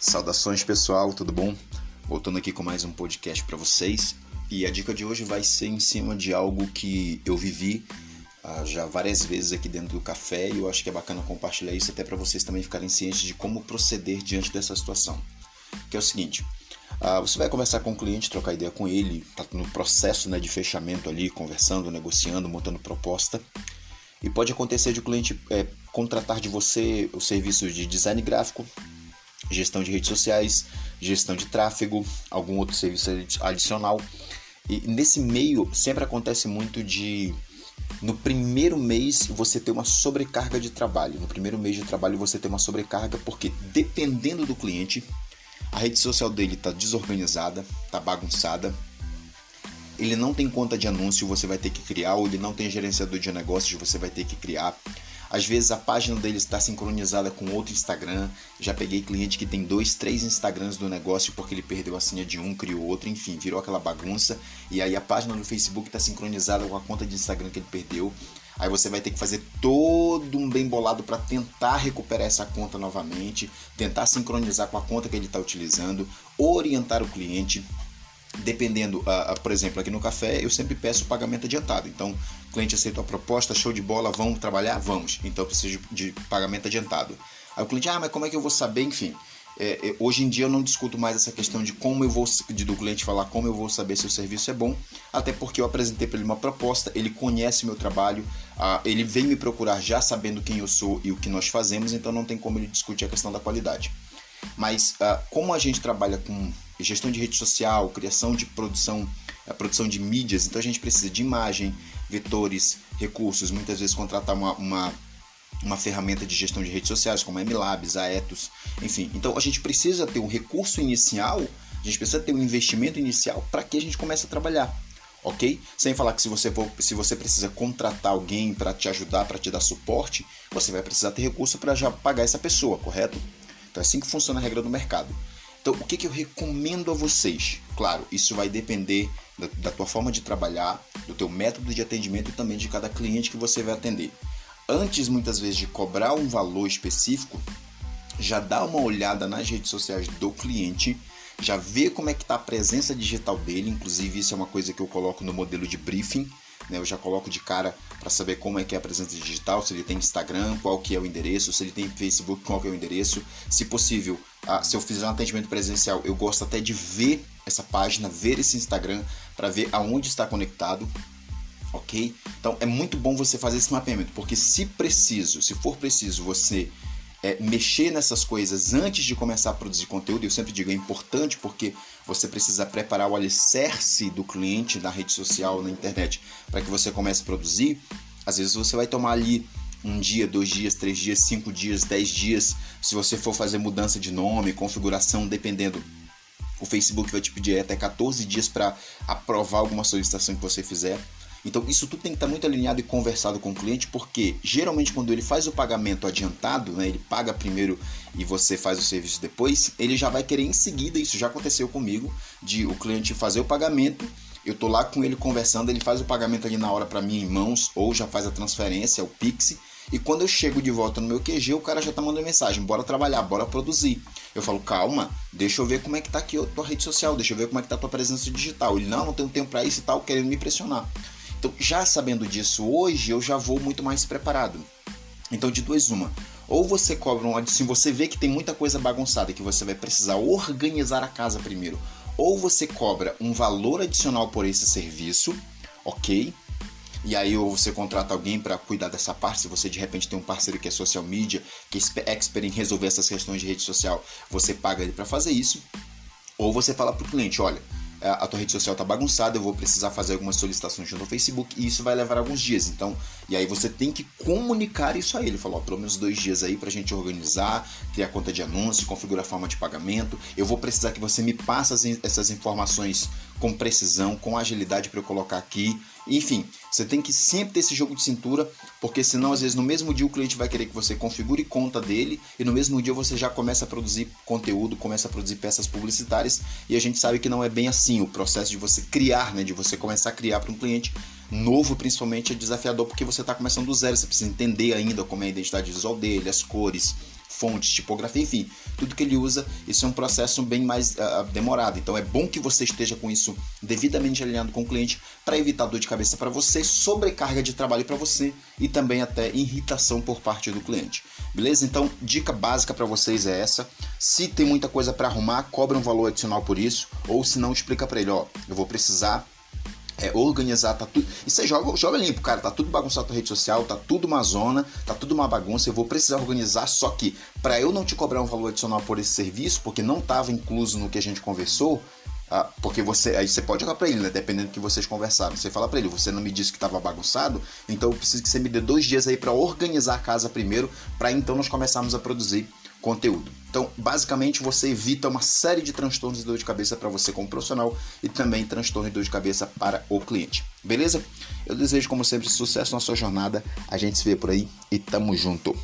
Saudações pessoal, tudo bom? Voltando aqui com mais um podcast para vocês. E a dica de hoje vai ser em cima de algo que eu vivi uh, já várias vezes aqui dentro do café e eu acho que é bacana compartilhar isso até para vocês também ficarem cientes de como proceder diante dessa situação. Que é o seguinte: uh, você vai conversar com o cliente, trocar ideia com ele, tá no processo né, de fechamento ali, conversando, negociando, montando proposta. E pode acontecer de o cliente é, contratar de você o serviço de design gráfico, gestão de redes sociais, gestão de tráfego, algum outro serviço adicional. E nesse meio sempre acontece muito de no primeiro mês você ter uma sobrecarga de trabalho. No primeiro mês de trabalho você ter uma sobrecarga porque dependendo do cliente, a rede social dele está desorganizada, está bagunçada. Ele não tem conta de anúncio, você vai ter que criar, ou ele não tem gerenciador de negócios, você vai ter que criar. Às vezes a página dele está sincronizada com outro Instagram. Já peguei cliente que tem dois, três Instagrams do negócio porque ele perdeu a senha de um, criou outro, enfim, virou aquela bagunça. E aí a página do Facebook está sincronizada com a conta de Instagram que ele perdeu. Aí você vai ter que fazer todo um bem bolado para tentar recuperar essa conta novamente, tentar sincronizar com a conta que ele está utilizando, orientar o cliente dependendo, uh, uh, por exemplo, aqui no café eu sempre peço pagamento adiantado. Então, o cliente aceitou a proposta, show de bola, vamos trabalhar? Vamos. Então, eu preciso de, pagamento adiantado. Aí o cliente, ah, mas como é que eu vou saber? Enfim, é, é, hoje em dia eu não discuto mais essa questão de como eu vou, de, do cliente falar como eu vou saber se o serviço é bom, até porque eu apresentei para ele uma proposta, ele conhece meu trabalho, ele vem me procurar já sabendo quem eu sou e o que nós fazemos, então não tem como ele discutir a questão da qualidade. Mas uh, como a gente trabalha com gestão de rede social, criação de produção, a produção de mídias, então a gente precisa de imagem, vetores, recursos, muitas vezes contratar uma, uma, uma ferramenta de gestão de redes sociais como a MLabs, a Ethos, enfim. Então a gente precisa ter um recurso inicial, a gente precisa ter um investimento inicial para que a gente comece a trabalhar. Ok? Sem falar que se você, for, se você precisa contratar alguém para te ajudar, para te dar suporte, você vai precisar ter recurso para já pagar essa pessoa, correto? Então é assim que funciona a regra do mercado. Então, o que, que eu recomendo a vocês? Claro, isso vai depender da, da tua forma de trabalhar, do teu método de atendimento e também de cada cliente que você vai atender. Antes, muitas vezes, de cobrar um valor específico, já dá uma olhada nas redes sociais do cliente, já vê como é que está a presença digital dele, inclusive isso é uma coisa que eu coloco no modelo de briefing, né? Eu já coloco de cara para saber como é que é a presença digital, se ele tem Instagram, qual que é o endereço, se ele tem Facebook, qual que é o endereço. Se possível, ah, se eu fizer um atendimento presencial, eu gosto até de ver essa página, ver esse Instagram para ver aonde está conectado, ok? Então é muito bom você fazer esse mapeamento, porque se preciso, se for preciso, você é, mexer nessas coisas antes de começar a produzir conteúdo, eu sempre digo é importante porque você precisa preparar o alicerce do cliente na rede social, na internet, para que você comece a produzir. Às vezes você vai tomar ali um dia, dois dias, três dias, cinco dias, dez dias. Se você for fazer mudança de nome, configuração, dependendo, o Facebook vai te pedir até 14 dias para aprovar alguma solicitação que você fizer. Então isso tudo tem que estar muito alinhado e conversado com o cliente, porque geralmente quando ele faz o pagamento adiantado, né, ele paga primeiro e você faz o serviço depois, ele já vai querer em seguida, isso já aconteceu comigo, de o cliente fazer o pagamento, eu tô lá com ele conversando, ele faz o pagamento ali na hora para mim em mãos ou já faz a transferência, o Pix, e quando eu chego de volta no meu QG, o cara já tá mandando mensagem: bora trabalhar, bora produzir. Eu falo: calma, deixa eu ver como é que tá aqui a tua rede social, deixa eu ver como é que tá a tua presença digital. Ele: não, não tenho tempo para isso e tal, querendo me pressionar. Então, já sabendo disso hoje, eu já vou muito mais preparado. Então, de duas, uma. Ou você cobra um se você vê que tem muita coisa bagunçada que você vai precisar organizar a casa primeiro, ou você cobra um valor adicional por esse serviço, ok? E aí ou você contrata alguém para cuidar dessa parte, se você de repente tem um parceiro que é social media, que é expert em resolver essas questões de rede social, você paga ele para fazer isso. Ou você fala para o cliente, olha, é, a tua rede social tá bagunçada, eu vou precisar fazer algumas solicitações no Facebook e isso vai levar alguns dias. Então, e aí você tem que comunicar isso a ele. Falou, pelo menos dois dias aí pra gente organizar, criar conta de anúncio, configurar a forma de pagamento. Eu vou precisar que você me passe essas informações com precisão, com agilidade para eu colocar aqui. Enfim, você tem que sempre ter esse jogo de cintura, porque senão às vezes no mesmo dia o cliente vai querer que você configure conta dele e no mesmo dia você já começa a produzir conteúdo, começa a produzir peças publicitárias e a gente sabe que não é bem assim o processo de você criar, né, de você começar a criar para um cliente novo principalmente é desafiador porque você está começando do zero, você precisa entender ainda como é a identidade visual dele, as cores, fontes, tipografia, enfim, tudo que ele usa, isso é um processo bem mais uh, demorado. Então é bom que você esteja com isso devidamente alinhado com o cliente para evitar dor de cabeça para você, sobrecarga de trabalho para você e também até irritação por parte do cliente. Beleza? Então, dica básica para vocês é essa. Se tem muita coisa para arrumar, cobre um valor adicional por isso, ou se não, explica para ele, ó, eu vou precisar é, organizar, tá tudo. E você joga, joga limpo, cara. Tá tudo bagunçado na rede social, tá tudo uma zona, tá tudo uma bagunça. Eu vou precisar organizar, só que para eu não te cobrar um valor adicional por esse serviço, porque não estava incluso no que a gente conversou, ah, porque você aí você pode jogar para ele, né? Dependendo do que vocês conversaram. Você fala para ele, você não me disse que estava bagunçado, então eu preciso que você me dê dois dias aí para organizar a casa primeiro, para então nós começarmos a produzir conteúdo. Então, basicamente, você evita uma série de transtornos de dor de cabeça para você como profissional e também transtorno de dor de cabeça para o cliente. Beleza? Eu desejo, como sempre, sucesso na sua jornada. A gente se vê por aí e tamo junto.